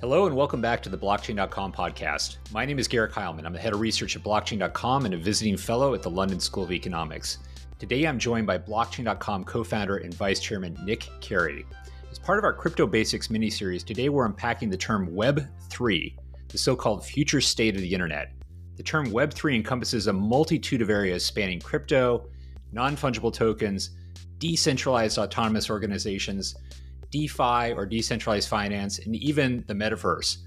Hello and welcome back to the Blockchain.com podcast. My name is Garrick Hileman. I'm the head of research at Blockchain.com and a visiting fellow at the London School of Economics. Today I'm joined by Blockchain.com co founder and vice chairman Nick Cary. As part of our Crypto Basics mini series, today we're unpacking the term Web3, the so called future state of the internet. The term Web3 encompasses a multitude of areas spanning crypto, non fungible tokens, decentralized autonomous organizations, DeFi or decentralized finance, and even the metaverse.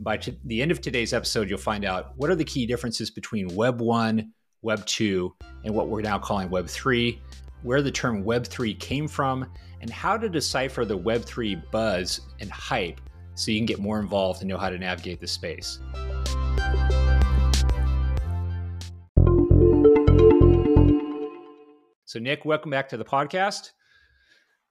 By t- the end of today's episode, you'll find out what are the key differences between Web 1, Web 2, and what we're now calling Web 3, where the term Web 3 came from, and how to decipher the Web 3 buzz and hype so you can get more involved and know how to navigate the space. So, Nick, welcome back to the podcast.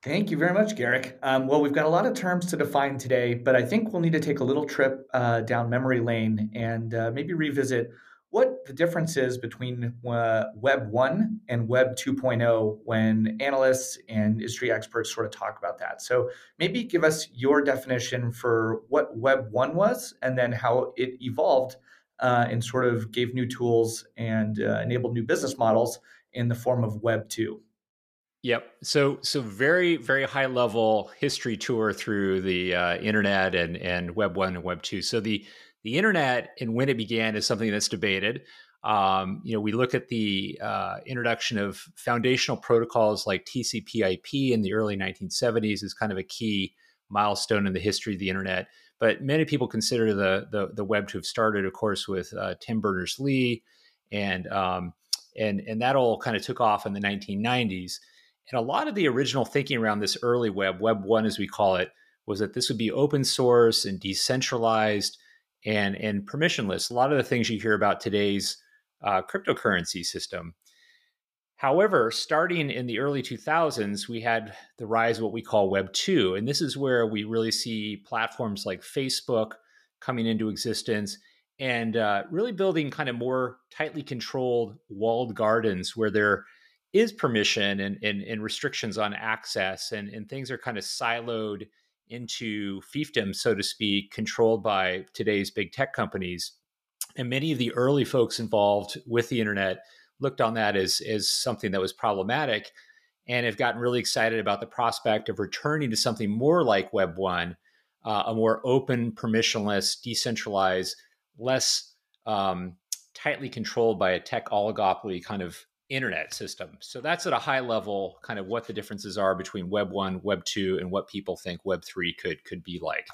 Thank you very much, Garrick. Um, well, we've got a lot of terms to define today, but I think we'll need to take a little trip uh, down memory lane and uh, maybe revisit what the difference is between uh, Web 1 and Web 2.0 when analysts and industry experts sort of talk about that. So maybe give us your definition for what Web 1 was and then how it evolved uh, and sort of gave new tools and uh, enabled new business models in the form of Web 2. Yep. So so very very high level history tour through the uh, internet and and Web one and Web two. So the the internet and when it began is something that's debated. Um, you know, we look at the uh, introduction of foundational protocols like TCP/IP in the early 1970s as kind of a key milestone in the history of the internet. But many people consider the the, the web to have started, of course, with uh, Tim Berners Lee, and um, and and that all kind of took off in the 1990s. And a lot of the original thinking around this early web, Web 1 as we call it, was that this would be open source and decentralized and, and permissionless. A lot of the things you hear about today's uh, cryptocurrency system. However, starting in the early 2000s, we had the rise of what we call Web 2. And this is where we really see platforms like Facebook coming into existence and uh, really building kind of more tightly controlled walled gardens where they're is permission and, and, and restrictions on access and, and things are kind of siloed into fiefdom, so to speak, controlled by today's big tech companies. And many of the early folks involved with the internet looked on that as, as something that was problematic and have gotten really excited about the prospect of returning to something more like Web 1, uh, a more open, permissionless, decentralized, less um, tightly controlled by a tech oligopoly kind of internet system. So that's at a high level kind of what the differences are between web 1, web 2 and what people think web 3 could could be like.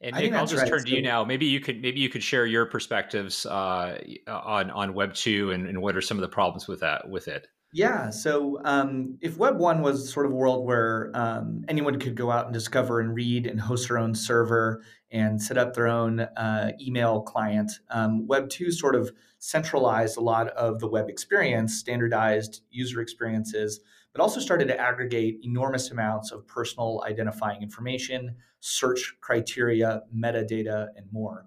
And Nick, I'll just right. turn to you now. Maybe you could maybe you could share your perspectives uh, on on Web two and, and what are some of the problems with that with it. Yeah. So um, if Web 1 was sort of a world where um, anyone could go out and discover and read and host their own server and set up their own uh, email client, um, Web 2 sort of centralized a lot of the web experience, standardized user experiences, but also started to aggregate enormous amounts of personal identifying information, search criteria, metadata, and more.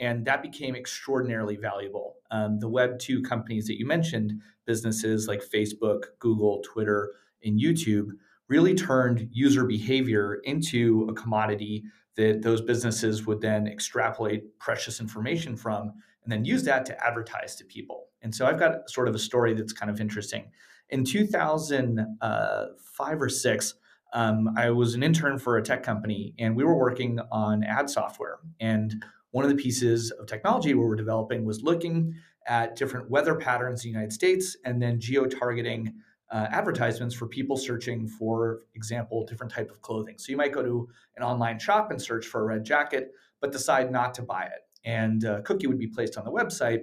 And that became extraordinarily valuable. Um, the Web 2 companies that you mentioned, businesses like Facebook, Google, Twitter, and YouTube, really turned user behavior into a commodity that those businesses would then extrapolate precious information from and then use that to advertise to people. And so I've got sort of a story that's kind of interesting. In 2005 or six, um, I was an intern for a tech company and we were working on ad software. And one of the pieces of technology we were developing was looking at different weather patterns in the United States and then geo-targeting uh, advertisements for people searching for example different type of clothing. So you might go to an online shop and search for a red jacket but decide not to buy it. And a cookie would be placed on the website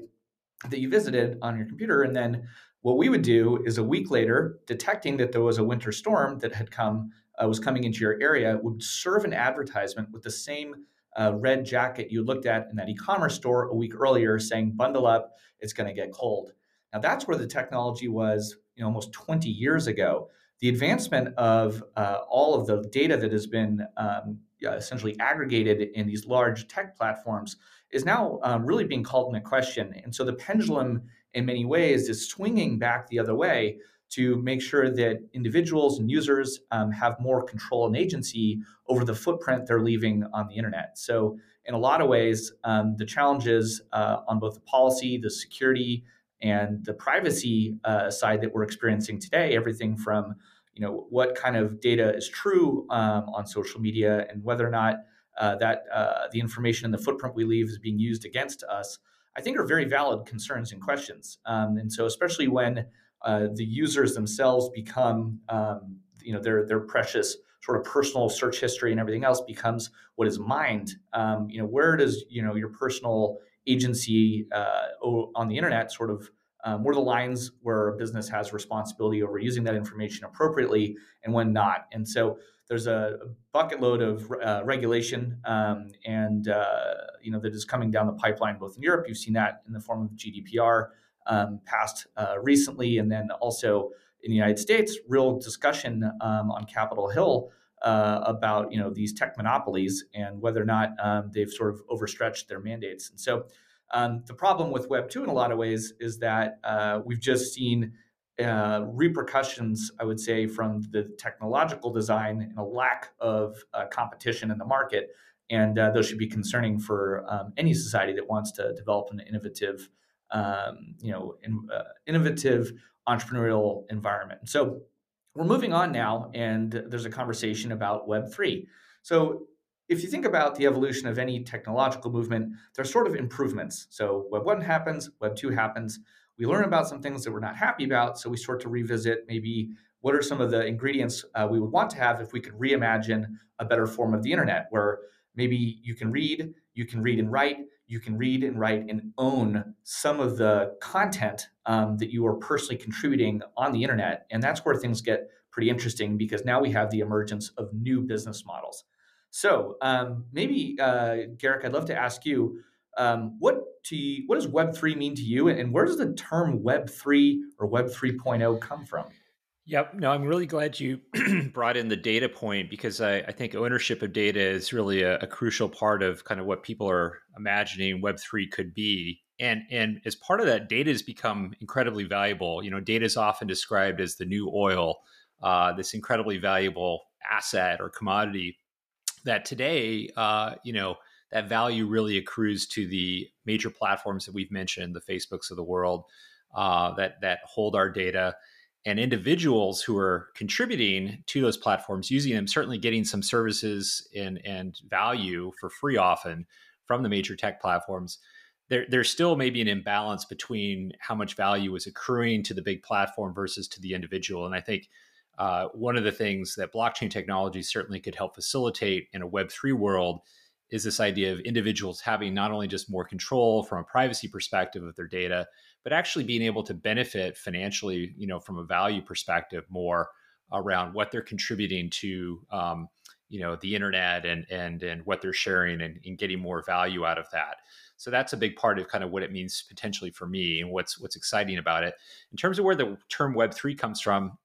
that you visited on your computer and then what we would do is a week later detecting that there was a winter storm that had come uh, was coming into your area would serve an advertisement with the same uh, red jacket you looked at in that e-commerce store a week earlier saying bundle up it's going to get cold. Now that's where the technology was you know, almost 20 years ago. The advancement of uh, all of the data that has been um, essentially aggregated in these large tech platforms is now um, really being called into question. And so the pendulum in many ways is swinging back the other way to make sure that individuals and users um, have more control and agency over the footprint they're leaving on the internet. So, in a lot of ways, um, the challenges uh, on both the policy, the security, and the privacy uh, side that we're experiencing today, everything from you know what kind of data is true um, on social media and whether or not uh, that uh, the information and the footprint we leave is being used against us, I think are very valid concerns and questions. Um, and so, especially when uh, the users themselves become, um, you know, their their precious sort of personal search history and everything else becomes what is mined. Um, you know, where does you know your personal agency uh, on the internet sort of um, where the lines where a business has responsibility over using that information appropriately and when not. And so there's a bucket load of uh, regulation um, and uh, you know that is coming down the pipeline both in Europe. You've seen that in the form of GDPR um, passed uh, recently, and then also in the United States, real discussion um, on Capitol Hill uh, about you know these tech monopolies and whether or not um, they've sort of overstretched their mandates. And so um, the problem with Web two in a lot of ways is that uh, we've just seen. Uh, repercussions, I would say, from the technological design and a lack of uh, competition in the market, and uh, those should be concerning for um, any society that wants to develop an innovative um, you know, in, uh, innovative entrepreneurial environment. So we're moving on now, and there's a conversation about Web three. So if you think about the evolution of any technological movement, there's sort of improvements. So Web one happens, Web two happens. We learn about some things that we're not happy about, so we start to revisit maybe what are some of the ingredients uh, we would want to have if we could reimagine a better form of the internet where maybe you can read, you can read and write, you can read and write and own some of the content um, that you are personally contributing on the internet. And that's where things get pretty interesting because now we have the emergence of new business models. So um, maybe, uh, Garrick, I'd love to ask you um, what to you, what does Web three mean to you, and where does the term Web three or Web 3.0 come from? Yep. No, I'm really glad you brought in the data point because I, I think ownership of data is really a, a, crucial part of kind of what people are imagining Web3 could be. And, and as part of that, data has become incredibly valuable. You know, data is often described as the new oil, uh, this incredibly valuable asset or commodity that today, uh, you know, that value really accrues to the major platforms that we've mentioned, the Facebooks of the world, uh, that that hold our data and individuals who are contributing to those platforms using them certainly getting some services and and value for free often from the major tech platforms there there's still maybe an imbalance between how much value is accruing to the big platform versus to the individual. And i think uh, one of the things that blockchain technology certainly could help facilitate in a web3 world is this idea of individuals having not only just more control from a privacy perspective of their data but actually being able to benefit financially, you know, from a value perspective more around what they're contributing to, um, you know, the internet and and and what they're sharing and, and getting more value out of that. So that's a big part of kind of what it means potentially for me and what's what's exciting about it. In terms of where the term Web three comes from,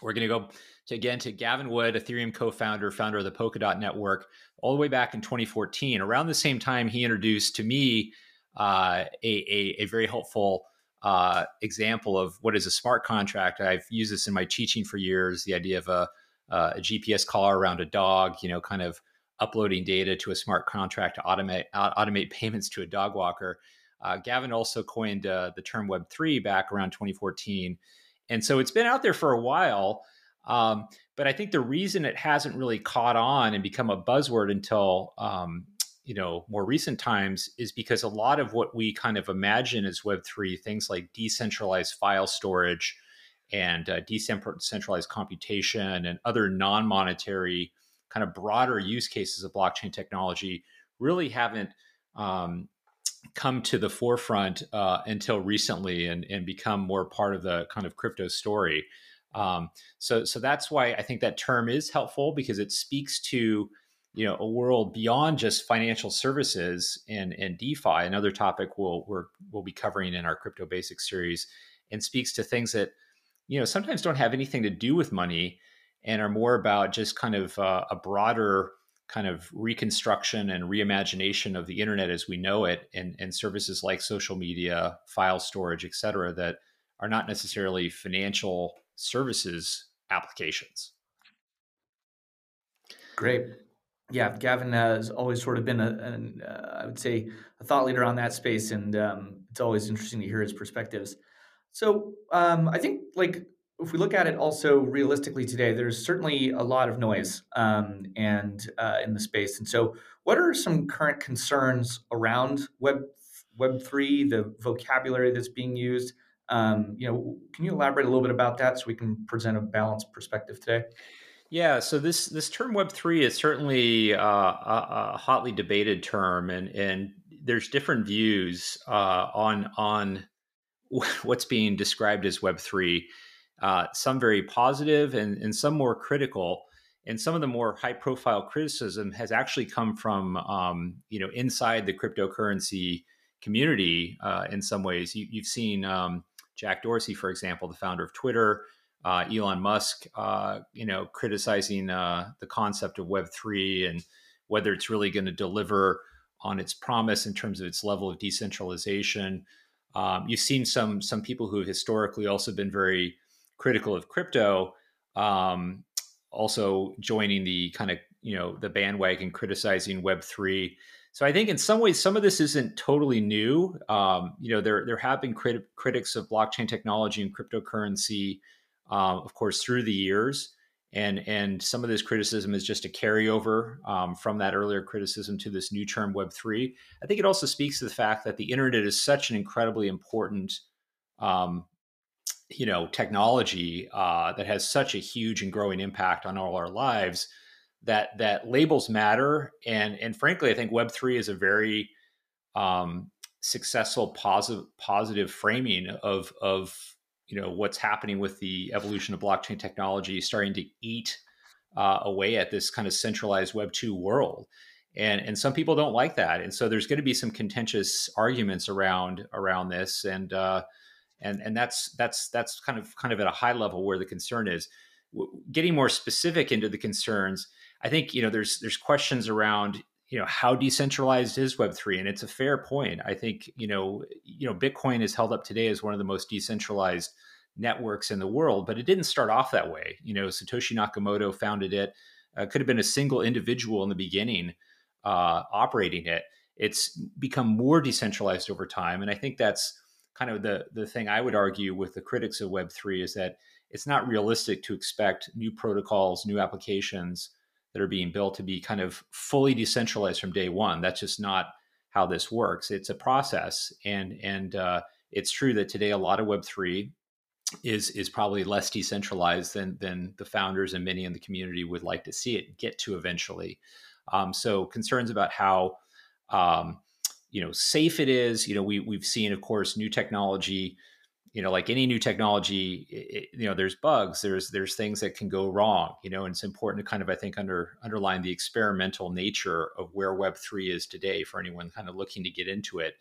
we're going to go to, again to Gavin Wood, Ethereum co-founder, founder of the Polkadot network, all the way back in 2014. Around the same time, he introduced to me uh, a, a, a very helpful uh, example of what is a smart contract. I've used this in my teaching for years. The idea of a, uh, a GPS collar around a dog, you know, kind of uploading data to a smart contract to automate automate payments to a dog walker. Uh, Gavin also coined uh, the term Web three back around 2014, and so it's been out there for a while. Um, but I think the reason it hasn't really caught on and become a buzzword until um, you know more recent times is because a lot of what we kind of imagine as web3 things like decentralized file storage and uh, decentralized computation and other non-monetary kind of broader use cases of blockchain technology really haven't um, come to the forefront uh, until recently and, and become more part of the kind of crypto story. Um, so so that's why i think that term is helpful because it speaks to you know a world beyond just financial services and and DeFi, another topic we'll we're, we'll be covering in our crypto basics series, and speaks to things that you know sometimes don't have anything to do with money and are more about just kind of uh, a broader kind of reconstruction and reimagination of the internet as we know it and, and services like social media file storage et cetera that are not necessarily financial services applications. Great. Yeah, Gavin has always sort of been a, an, uh, I would say, a thought leader on that space, and um, it's always interesting to hear his perspectives. So um, I think, like, if we look at it also realistically today, there's certainly a lot of noise um, and uh, in the space. And so, what are some current concerns around Web Web three, the vocabulary that's being used? Um, you know, can you elaborate a little bit about that so we can present a balanced perspective today? Yeah, so this this term Web three is certainly uh, a, a, hotly debated term, and and there's different views uh, on on what's being described as Web three. Uh, some very positive, and and some more critical. And some of the more high profile criticism has actually come from um, you know inside the cryptocurrency community. Uh, in some ways, you, have seen um, Jack Dorsey, for example, the founder of Twitter uh, Elon Musk, uh, you know, criticizing uh, the concept of Web three and whether it's really going to deliver on its promise in terms of its level of decentralization. Um, you've seen some some people who have historically also been very critical of crypto, um, also joining the kind of you know the bandwagon criticizing Web three. So I think in some ways some of this isn't totally new. Um, you know, there there have been crit- critics of blockchain technology and cryptocurrency um, of course, through the years. And, and some of this criticism is just a carryover um, from that earlier criticism to this new term Web3. I think it also speaks to the fact that the internet is such an incredibly important um, you know technology uh, that has such a huge and growing impact on all our lives that that labels matter and and frankly i think web3 is a very um, successful positive positive framing of of you know what's happening with the evolution of blockchain technology starting to eat uh, away at this kind of centralized web 2 world. And and some people don't like that. And so there's going to be some contentious arguments around around this. And uh, and and that's that's that's kind of kind of at a high level where the concern is. Getting more specific into the concerns i think you know there's there's questions around you know how decentralized is web3 and it's a fair point. I think you know you know bitcoin is held up today as one of the most decentralized networks in the world but it didn't start off that way. You know satoshi nakamoto founded it. Uh, could have been a single individual in the beginning uh, operating it. It's become more decentralized over time and i think that's kind of the the thing i would argue with the critics of web3 is that it's not realistic to expect new protocols new applications that are being built to be kind of fully decentralized from day one. That's just not how this works. It's a process, and and uh, it's true that today a lot of Web three is is probably less decentralized than than the founders and many in the community would like to see it get to eventually. Um, so concerns about how um, you know safe it is. You know, we we've seen, of course, new technology you know like any new technology it, you know there's bugs there's there's things that can go wrong you know and it's important to kind of i think under underline the experimental nature of where web3 is today for anyone kind of looking to get into it.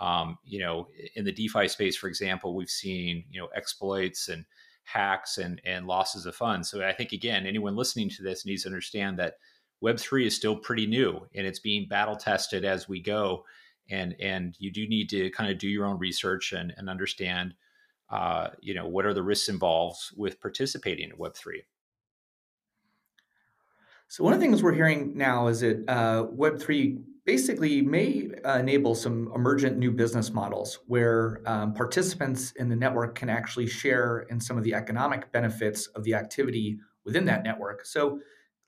Um, you know in the defi space for example we've seen you know exploits and hacks and and losses of funds. So i think again anyone listening to this needs to understand that web3 is still pretty new and it's being battle tested as we go. And and you do need to kind of do your own research and, and understand uh, you know, what are the risks involved with participating in Web3? So one of the things we're hearing now is that uh, Web3 basically may uh, enable some emergent new business models where um, participants in the network can actually share in some of the economic benefits of the activity within that network. So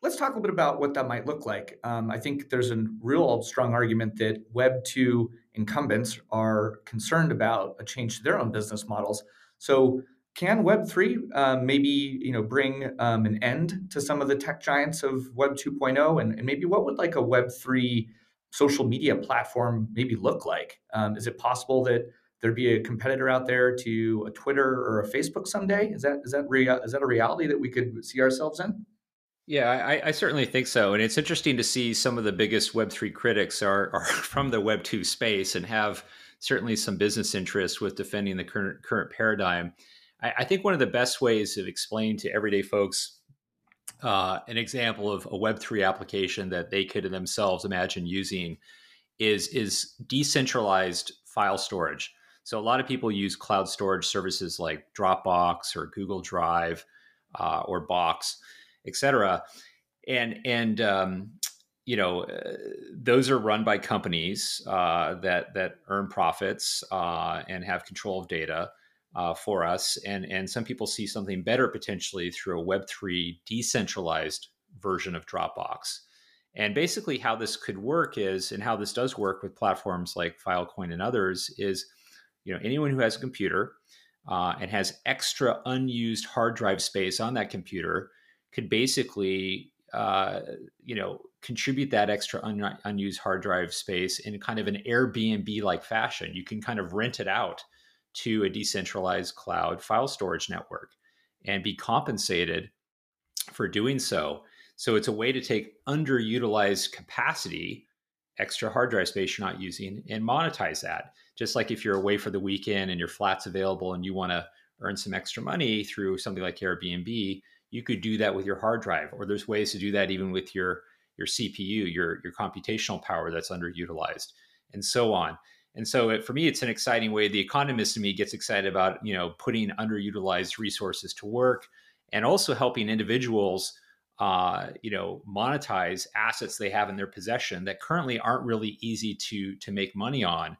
let's talk a little bit about what that might look like. Um, I think there's a real strong argument that Web 2 incumbents are concerned about a change to their own business models. So can Web3 uh, maybe you know bring um, an end to some of the tech giants of Web 2.0? And, and, maybe what would like a Web3 social media platform maybe look like? Um, is it possible that there'd be a competitor out there to a Twitter or a Facebook someday? Is that is that rea- is that a reality that we could see ourselves in? Yeah, I, I, certainly think so. And it's interesting to see some of the biggest Web3 critics are, are from the Web2 space and have certainly some business interests with defending the current, current paradigm. I, I think one of the best ways of explaining to everyday folks uh, an example of a Web3 application that they could themselves imagine using is, is decentralized file storage. So a lot of people use cloud storage services like Dropbox or Google Drive uh, or Box, et cetera. And, and um, you know, uh, those are run by companies uh, that, that earn profits uh, and have control of data. Uh, for us. And, and some people see something better potentially through a Web3 decentralized version of Dropbox. And basically, how this could work is, and how this does work with platforms like Filecoin and others, is you know anyone who has a computer uh, and has extra unused hard drive space on that computer could basically uh, you know contribute that extra un- unused hard drive space in kind of an Airbnb like fashion. You can kind of rent it out to a decentralized cloud file storage network and be compensated for doing so. So it's a way to take underutilized capacity, extra hard drive space you're not using, and monetize that. Just like if you're away for the weekend and your flat's available and you want to earn some extra money through something like Airbnb, you could do that with your hard drive. Or there's ways to do that even with your your CPU, your your computational power that's underutilized, and so on. And so it, for me, it's an exciting way. The economist in me gets excited about you know putting underutilized resources to work, and also helping individuals uh, you know monetize assets they have in their possession that currently aren't really easy to to make money on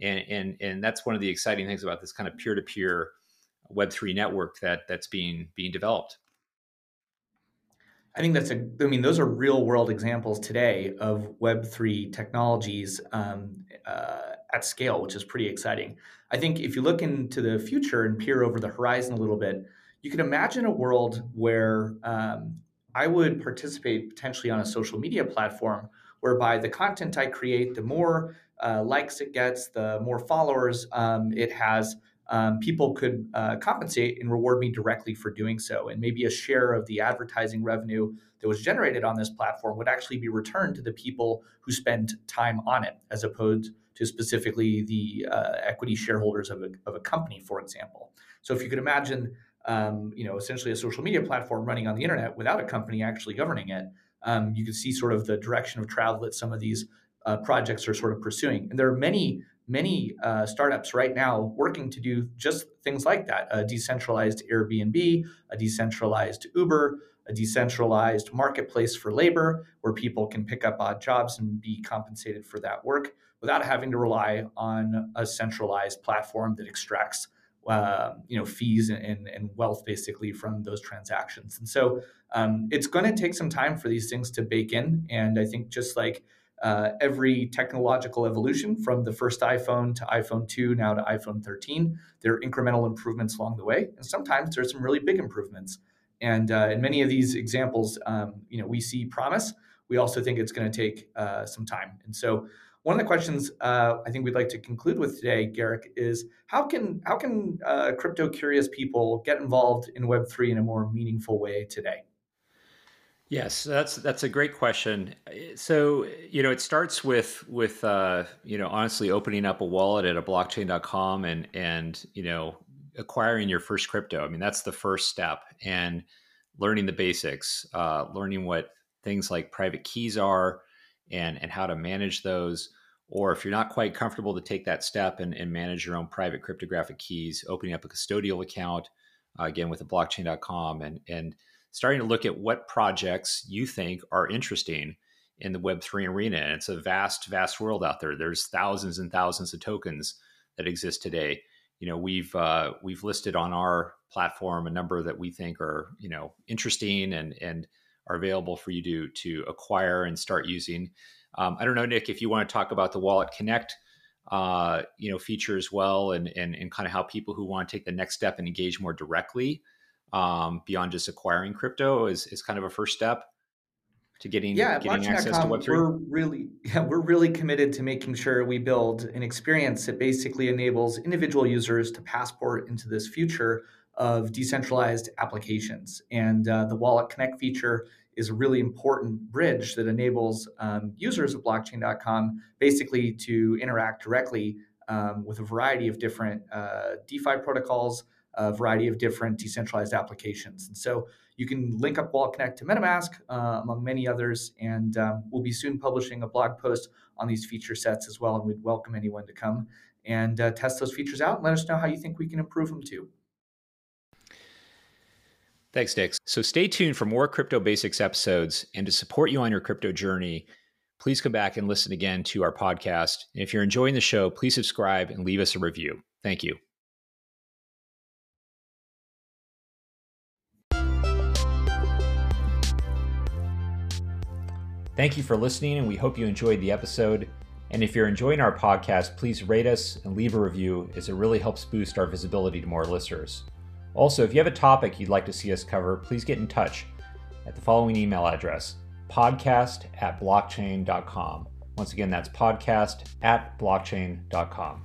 and and and that's one of the exciting things about this kind of peer-to-peer web3 network that that's being being developed I think that's a, I mean, those are real world examples today of Web3 technologies um, uh, at scale, which is pretty exciting. I think if you look into the future and peer over the horizon a little bit, you can imagine a world where um, I would participate potentially on a social media platform whereby the content I create, the more uh, likes it gets, the more followers um, it has, um, people could uh, compensate and reward me directly for doing so. And maybe a share of the advertising revenue that was generated on this platform would actually be returned to the people who spend time on it, as opposed to specifically the uh, equity shareholders of a, of a company, for example. So if you could imagine um, you know, essentially a social media platform running on the internet without a company actually governing it, um, you can see sort of the direction of travel that some of these uh, projects are sort of pursuing. And there are many, many uh, startups right now working to do just things like that: a decentralized Airbnb, a decentralized Uber, a decentralized marketplace for labor, where people can pick up odd jobs and be compensated for that work without having to rely on a centralized platform that extracts uh, you know fees and, and wealth basically from those transactions. And so um, it's going to take some time for these things to bake in and i think just like uh, every technological evolution from the first iphone to iphone 2 now to iphone 13 there are incremental improvements along the way and sometimes there's some really big improvements. And uh, in many of these examples um, you know we see promise. We also think it's going to take uh, some time. And so one of the questions uh, I think we'd like to conclude with today, Garrick, is how can how can uh, crypto curious people get involved in Web three in a more meaningful way today? Yes, that's that's a great question. So you know, it starts with with uh, you know honestly opening up a wallet at a blockchain.com and and you know acquiring your first crypto. I mean, that's the first step, and learning the basics, uh, learning what things like private keys are, and and how to manage those or if you're not quite comfortable to take that step and, and manage your own private cryptographic keys opening up a custodial account uh, again with a blockchain.com and and starting to look at what projects you think are interesting in the web3 arena and it's a vast vast world out there there's thousands and thousands of tokens that exist today you know we've uh, we've listed on our platform a number that we think are you know interesting and and are available for you to to acquire and start using. Um, I don't know, Nick, if you want to talk about the Wallet Connect, uh, you know, feature as well, and and and kind of how people who want to take the next step and engage more directly um, beyond just acquiring crypto is is kind of a first step to getting yeah, getting access to Web3? We're really yeah, we're really committed to making sure we build an experience that basically enables individual users to passport into this future of decentralized applications. And uh, the Wallet Connect feature is a really important bridge that enables um, users of blockchain.com basically to interact directly um, with a variety of different uh, DeFi protocols, a variety of different decentralized applications. And so you can link up Wallet Connect to MetaMask, uh, among many others. And um, we'll be soon publishing a blog post on these feature sets as well. And we'd welcome anyone to come and uh, test those features out and let us know how you think we can improve them too. Thanks, Nick. So stay tuned for more Crypto Basics episodes. And to support you on your crypto journey, please come back and listen again to our podcast. And if you're enjoying the show, please subscribe and leave us a review. Thank you. Thank you for listening, and we hope you enjoyed the episode. And if you're enjoying our podcast, please rate us and leave a review, as it really helps boost our visibility to more listeners. Also, if you have a topic you'd like to see us cover, please get in touch at the following email address podcast at blockchain.com. Once again, that's podcast at blockchain.com.